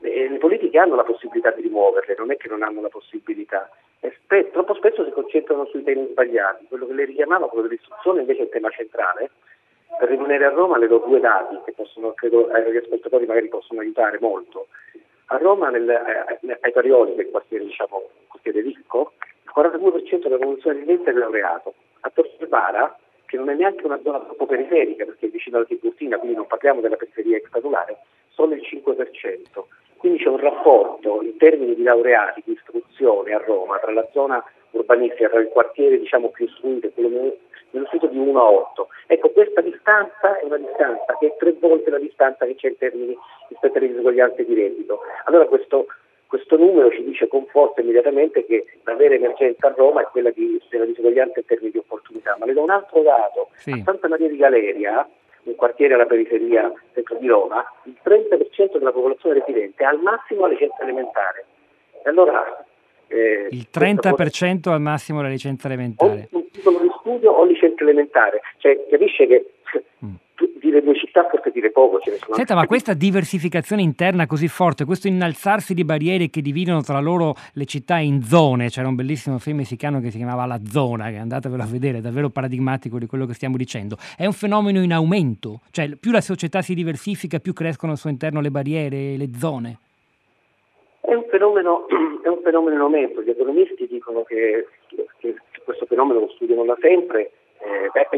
e le politiche hanno la possibilità di rimuoverle, non è che non hanno la possibilità. Spe- troppo spesso si concentrano sui temi sbagliati. Quello che lei richiamava, quello dell'istruzione, invece è un tema centrale. Per rimanere a Roma le do due dati che possono, credo, agli ascoltatori magari possono aiutare molto. A Roma, nel, eh, ai Parioli, il quartiere, diciamo, il quartiere ricco, il 42% della popolazione vivente è laureato. A Torre che non è neanche una zona troppo periferica, perché è vicino alla Tiburtina, quindi non parliamo della periferia extrasolare, solo il 5%. Quindi c'è un rapporto in termini di laureati, di istruzione a Roma, tra la zona urbanistica, tra il quartiere diciamo, più istruito e quello meno istruito di 1 a 8. Ecco, questa distanza è una distanza che è tre volte la distanza che c'è in termini rispetto alle disuguaglianze di reddito. Allora questo, questo numero ci dice con forza immediatamente che la vera emergenza a Roma è quella di, della disuguaglianza in termini di opportunità. Ma le do un altro dato. Sì. A Santa Maria di Galeria un quartiere alla periferia centro di Roma, il 30% della popolazione residente ha al massimo la licenza elementare. E allora, eh, il 30% può... al massimo la licenza elementare. O un titolo di studio o licenza elementare. Cioè, capisce che mm dire due città forse dire poco. Ce ne sono Senta, ma questa diversificazione interna così forte, questo innalzarsi di barriere che dividono tra loro le città in zone, c'era un bellissimo film messicano che si chiamava La Zona, che andatevelo a vedere, è davvero paradigmatico di quello che stiamo dicendo, è un fenomeno in aumento, cioè più la società si diversifica, più crescono al suo interno le barriere, le zone. È un fenomeno, è un fenomeno in aumento, gli economisti dicono che, che questo fenomeno lo studiano da sempre, eh, beh,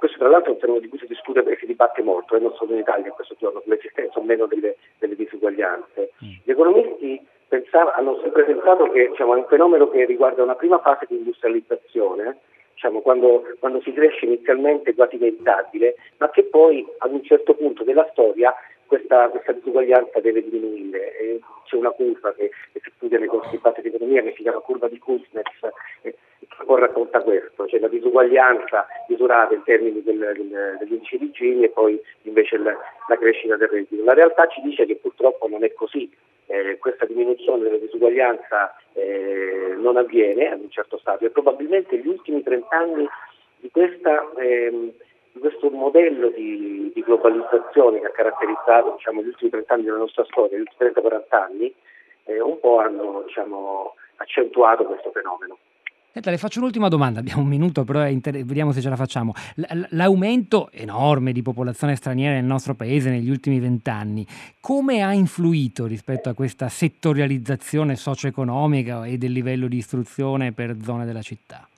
questo tra l'altro è un fenomeno di cui si discute e si dibatte molto, e non solo in Italia in questo giorno, sull'esistenza o meno delle, delle disuguaglianze. Mm. Gli economisti pensava, hanno sempre pensato che diciamo, è un fenomeno che riguarda una prima fase di industrializzazione, diciamo, quando, quando, si cresce inizialmente quasi inevitabile, ma che poi ad un certo punto della storia questa, questa disuguaglianza deve diminuire. E c'è una curva che, che si studia nei corsi di base di economia che si chiama curva di Kuznets, eh, che racconta questo, cioè la disuguaglianza misurata in termini del, del, degli indici di Gini e poi invece la, la, crescita del reddito. La realtà ci dice che purtroppo non è così, eh, questa diminuzione della disuguaglianza eh, non avviene ad un certo stadio e probabilmente gli ultimi 30 anni di questa... Ehm, questo modello di, di, globalizzazione che ha caratterizzato diciamo, gli ultimi 30 anni della nostra storia, gli ultimi 30-40 anni, eh, un po' hanno diciamo, accentuato questo fenomeno. Senta, le faccio un'ultima domanda, abbiamo un minuto, però inter- vediamo se ce la facciamo. L- l'aumento enorme di popolazione straniera nel nostro paese negli ultimi vent'anni, come ha influito rispetto a questa settorializzazione socio-economica e del livello di istruzione per zone della città?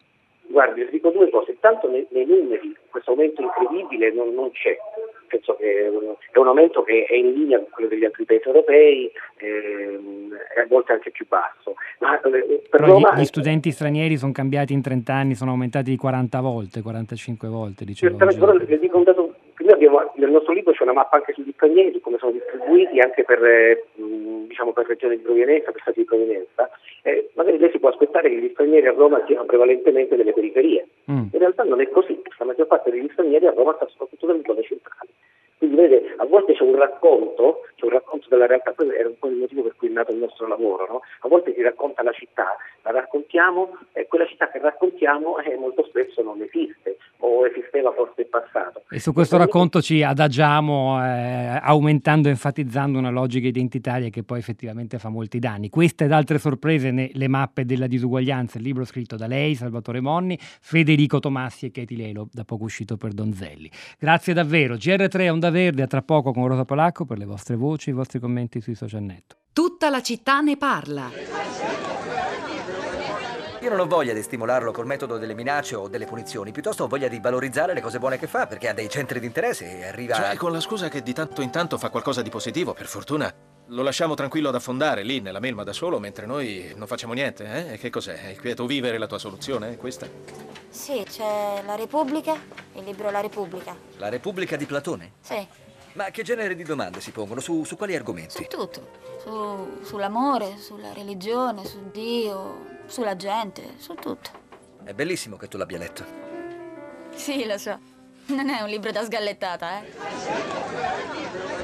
Guardi, dico due cose. Intanto nei, nei numeri questo aumento incredibile non, non c'è penso che è un aumento che è in linea con quello degli altri paesi europei ehm, a volte anche più basso. Ma, eh, per Roma, gli, studenti stranieri sono cambiati in 30 anni, sono aumentati di 40 volte, 45 volte. Dicevo, però le dico un dato abbiamo, nel nostro libro c'è una mappa anche sugli stranieri, come sono distribuiti anche per, eh, diciamo, per regioni di provenienza, per stati di provenienza. Eh, magari lei si può aspettare che gli stranieri a Roma siano prevalentemente delle periferie. Mm. In realtà non è così, la maggior parte degli stranieri a Roma sta soprattutto nelle zone centrali. Quindi vede, a volte c'è un racconto un racconto della realtà, quello era un po' il motivo per cui è nato il nostro lavoro, no? a volte si racconta la città, la raccontiamo e quella città che raccontiamo eh, molto spesso non esiste o esisteva forse in passato. E su questo racconto ci adagiamo eh, aumentando e enfatizzando una logica identitaria che poi effettivamente fa molti danni. Queste ed altre sorprese nelle mappe della disuguaglianza, il libro scritto da lei, Salvatore Monni, Federico Tomassi e Katie Lelo, da poco uscito per Donzelli. Grazie davvero. GR3 Onda Verde, a tra poco con Rosa Polacco per le vostre voci, i vostri commenti sui social net. Tutta la città ne parla. Io non ho voglia di stimolarlo col metodo delle minacce o delle punizioni, piuttosto ho voglia di valorizzare le cose buone che fa, perché ha dei centri di interesse e arriva... Cioè, con la scusa che di tanto in tanto fa qualcosa di positivo, per fortuna. Lo lasciamo tranquillo ad affondare lì nella melma da solo, mentre noi non facciamo niente, eh? E che cos'è? Il quieto vivere la tua soluzione, eh? questa? Sì, c'è La Repubblica, il libro La Repubblica. La Repubblica di Platone? Sì. Ma che genere di domande si pongono? Su, su quali argomenti? Su tutto. Su, sull'amore, sulla religione, su Dio, sulla gente, su tutto. È bellissimo che tu l'abbia letto. Sì, lo so. Non è un libro da sgallettata, eh?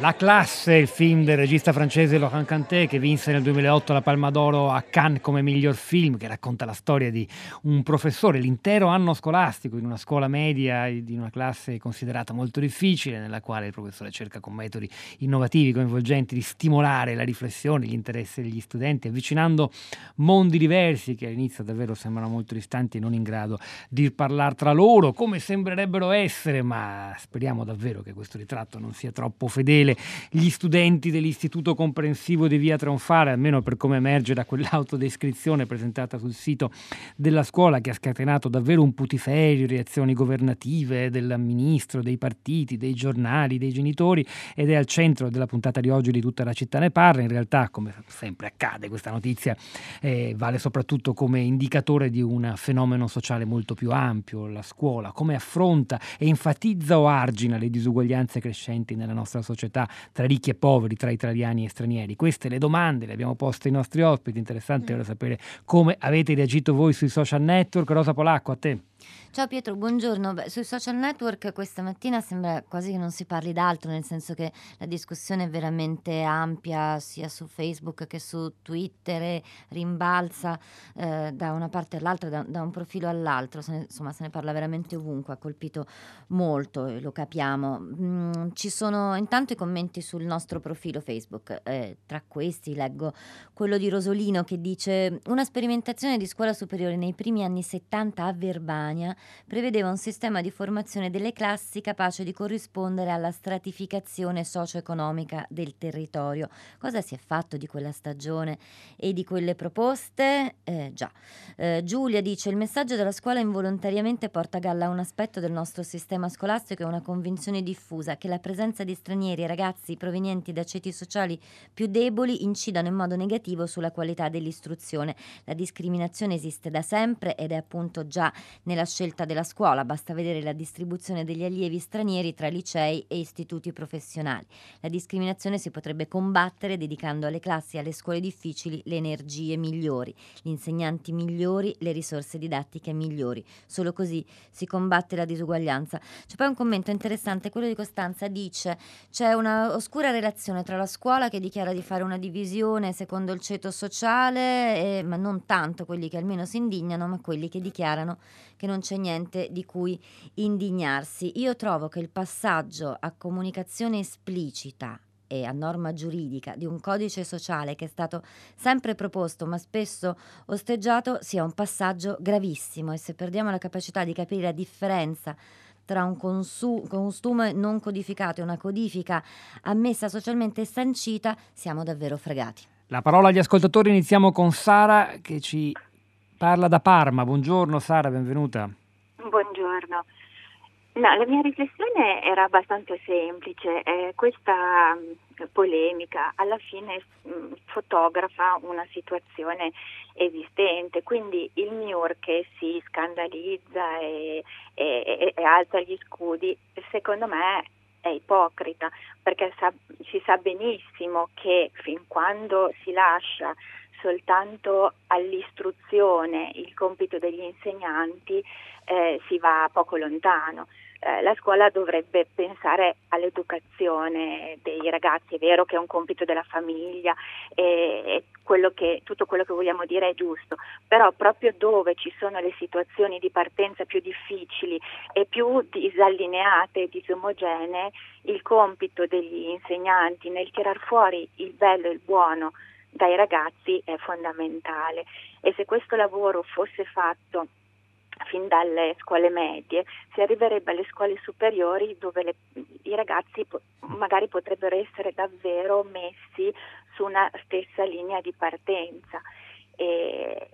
La classe, il film del regista francese Laurent Cantet che vinse nel 2008 la Palma d'Oro a Cannes come miglior film, che racconta la storia di un professore l'intero anno scolastico in una scuola media di una classe considerata molto difficile, nella quale il professore cerca con metodi innovativi, coinvolgenti di stimolare la riflessione, gli interessi degli studenti, avvicinando mondi diversi che all'inizio davvero sembrano molto distanti e non in grado di parlare tra loro, come sembrerebbero essere, ma speriamo davvero che questo ritratto non sia troppo fedele Emanuele, gli studenti dell'Istituto Comprensivo di Via Tronfare, almeno per come emerge da quell'autodescrizione presentata sul sito della scuola che ha scatenato davvero un putiferio, reazioni governative del ministro, dei partiti, dei giornali, dei genitori ed è al centro della puntata di oggi di tutta la città ne parla. In realtà, come sempre accade, questa notizia eh, vale soprattutto come indicatore di un fenomeno sociale molto più ampio, la scuola, come affronta e enfatizza o argina le disuguaglianze crescenti nella nostra società società tra ricchi e poveri, tra italiani e stranieri? Queste le domande le abbiamo poste ai nostri ospiti, interessante mm. ora sapere come avete reagito voi sui social network. Rosa Polacco, a te. Ciao Pietro, buongiorno. Beh, sui social network questa mattina sembra quasi che non si parli d'altro, nel senso che la discussione è veramente ampia sia su Facebook che su Twitter, rimbalza eh, da una parte all'altra, da, da un profilo all'altro, se ne, insomma se ne parla veramente ovunque, ha colpito molto, e lo capiamo. Mm, ci sono intanto i commenti sul nostro profilo Facebook, eh, tra questi leggo quello di Rosolino che dice una sperimentazione di scuola superiore nei primi anni 70 a Verbania prevedeva un sistema di formazione delle classi capace di corrispondere alla stratificazione socio-economica del territorio. Cosa si è fatto di quella stagione e di quelle proposte? Eh, già. Eh, Giulia dice: Il messaggio della scuola involontariamente porta a galla un aspetto del nostro sistema scolastico e una convinzione diffusa che la presenza di stranieri e ragazzi provenienti da ceti sociali più deboli incidano in modo negativo sulla qualità dell'istruzione. La discriminazione esiste da sempre ed è appunto già nella scelta scelta della scuola, basta vedere la distribuzione degli allievi stranieri tra licei e istituti professionali. La discriminazione si potrebbe combattere dedicando alle classi e alle scuole difficili le energie migliori, gli insegnanti migliori, le risorse didattiche migliori. Solo così si combatte la disuguaglianza. C'è poi un commento interessante, quello di Costanza dice c'è una oscura relazione tra la scuola che dichiara di fare una divisione secondo il ceto sociale, eh, ma non tanto quelli che almeno si indignano, ma quelli che dichiarano che non c'è niente di cui indignarsi. Io trovo che il passaggio a comunicazione esplicita e a norma giuridica di un codice sociale che è stato sempre proposto ma spesso osteggiato sia un passaggio gravissimo e se perdiamo la capacità di capire la differenza tra un costume non codificato e una codifica ammessa socialmente sancita, siamo davvero fregati. La parola agli ascoltatori, iniziamo con Sara che ci Parla da Parma. Buongiorno Sara, benvenuta. Buongiorno. No, la mia riflessione era abbastanza semplice. Eh, questa mh, mm, polemica alla fine mh, mm, fotografa una situazione esistente, quindi il MIUR che si scandalizza e, e, e alza gli scudi, secondo me è ipocrita, perché sa, si sa benissimo che fin quando si lascia soltanto all'istruzione il compito degli insegnanti eh, si va poco lontano. eh, la scuola dovrebbe pensare all'educazione dei ragazzi, è vero che è un compito della famiglia e, quello che, tutto quello che vogliamo dire è giusto, però proprio dove ci sono le situazioni di partenza più difficili e più disallineate e disomogenee, il compito degli insegnanti nel tirar fuori il bello e il buono dai ragazzi è fondamentale e se questo lavoro fosse fatto fin dalle scuole medie, si arriverebbe alle scuole superiori dove le, i ragazzi po- magari potrebbero essere davvero messi su una stessa linea di partenza. E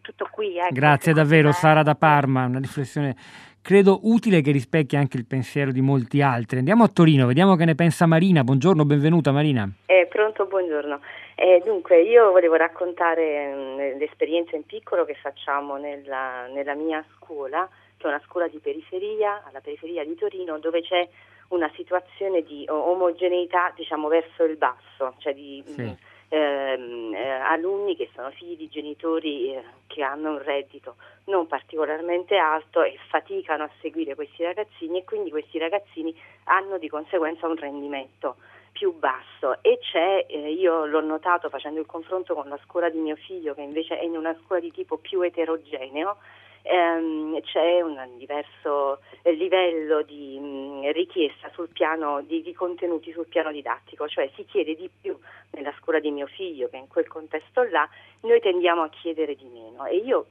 tutto qui. Ecco, Grazie davvero me. Sara da Parma, una riflessione credo utile che rispecchia anche il pensiero di molti altri. Andiamo a Torino, vediamo che ne pensa Marina. Buongiorno, benvenuta Marina. Eh, pronto, buongiorno. Eh, dunque, io volevo raccontare mh, mm, l'esperienza in piccolo che facciamo nella, nella mia scuola, che è una scuola di periferia, alla periferia di Torino, dove c'è una situazione di omogeneità, diciamo, verso il basso, cioè di... Sì. Mh, ehm, eh, alunni che sono figli di genitori eh, che hanno un reddito non particolarmente alto e faticano a seguire questi ragazzini e quindi questi ragazzini hanno di conseguenza un rendimento più basso. E c'è, eh, io l'ho notato facendo il confronto con la scuola di mio figlio che invece è in una scuola di tipo più eterogeneo, ehm, c'è un diverso livello di mh, richiesta sul piano di, di, contenuti sul piano didattico, cioè si chiede di più nella scuola di mio figlio che in quel contesto là, noi tendiamo a chiedere di meno. E io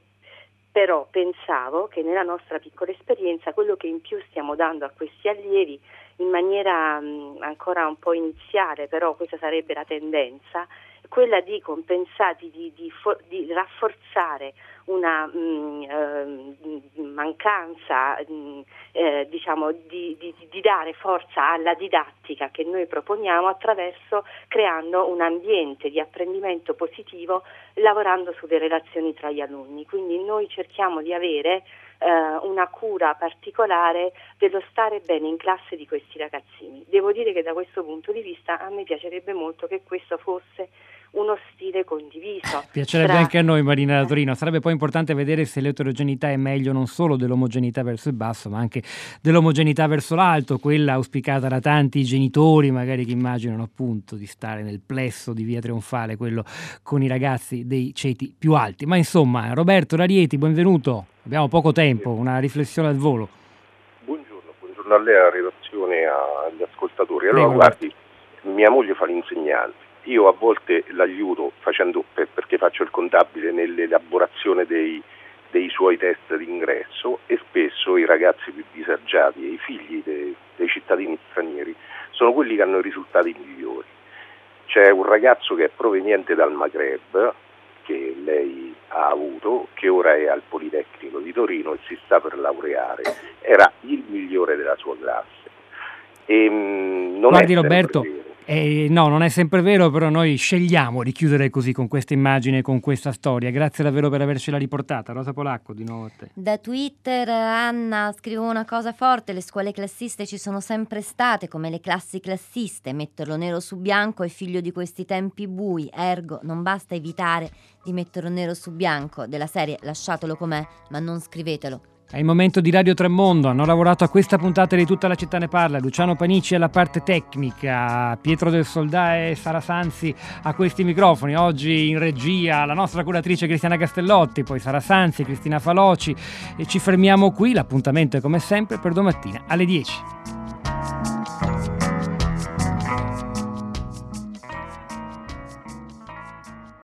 però pensavo che nella nostra piccola esperienza quello che in più stiamo dando a questi allievi in maniera mh, ancora un po' iniziale, però questa sarebbe la tendenza, quella di compensare, di, di, di rafforzare una mh, mm, eh, mancanza mh, mm, eh, diciamo, di, di, di, dare forza alla didattica che noi proponiamo attraverso creando un ambiente di apprendimento positivo lavorando sulle relazioni tra gli alunni. Quindi noi cerchiamo di avere eh, una cura particolare dello stare bene in classe di questi ragazzini. Devo dire che da questo punto di vista a me piacerebbe molto che questo fosse uno stile condiviso. Piacerebbe tra... anche a noi Marina da Torino, sarebbe poi importante vedere se l'eterogeneità è meglio non solo dell'omogeneità verso il basso, ma anche dell'omogeneità verso l'alto, quella auspicata da tanti genitori, magari che immaginano appunto di stare nel plesso di Via Trionfale, quello con i ragazzi dei ceti più alti. Ma insomma, Roberto Rarieti, benvenuto. Abbiamo poco tempo, una riflessione al volo. Buongiorno, buongiorno a lei, alla redazione, agli ascoltatori. Allora, Prego, guardi, mia moglie fa l'insegnante io a volte l'aiuto facendo, per, perché faccio il contabile nell'elaborazione dei, dei suoi test d'ingresso e spesso i ragazzi più disagiati e i figli dei, dei cittadini stranieri sono quelli che hanno i risultati migliori. C'è un ragazzo che è proveniente dal Maghreb, che lei ha avuto, che ora è al Politecnico di Torino e si sta per laureare, era il migliore della sua classe. E, ehm, Guardi Roberto, eh, no, non è sempre vero, però noi scegliamo di chiudere così con questa immagine, con questa storia. Grazie davvero per avercela riportata. Rosa Polacco, di nuovo a te. Da Twitter Anna scrive una cosa forte, le scuole classiste ci sono sempre state, come le classi classiste, metterlo nero su bianco è figlio di questi tempi bui, ergo non basta evitare di metterlo nero su bianco, della serie lasciatelo com'è, ma non scrivetelo è il momento di Radio Tremondo, hanno lavorato a questa puntata di Tutta la città ne parla, Luciano Panici alla parte tecnica, Pietro del Soldà e Sara Sanzi a questi microfoni, oggi in regia la nostra curatrice Cristiana Castellotti, poi Sara Sanzi, Cristina Faloci. E ci fermiamo qui, l'appuntamento è come sempre per domattina alle 10.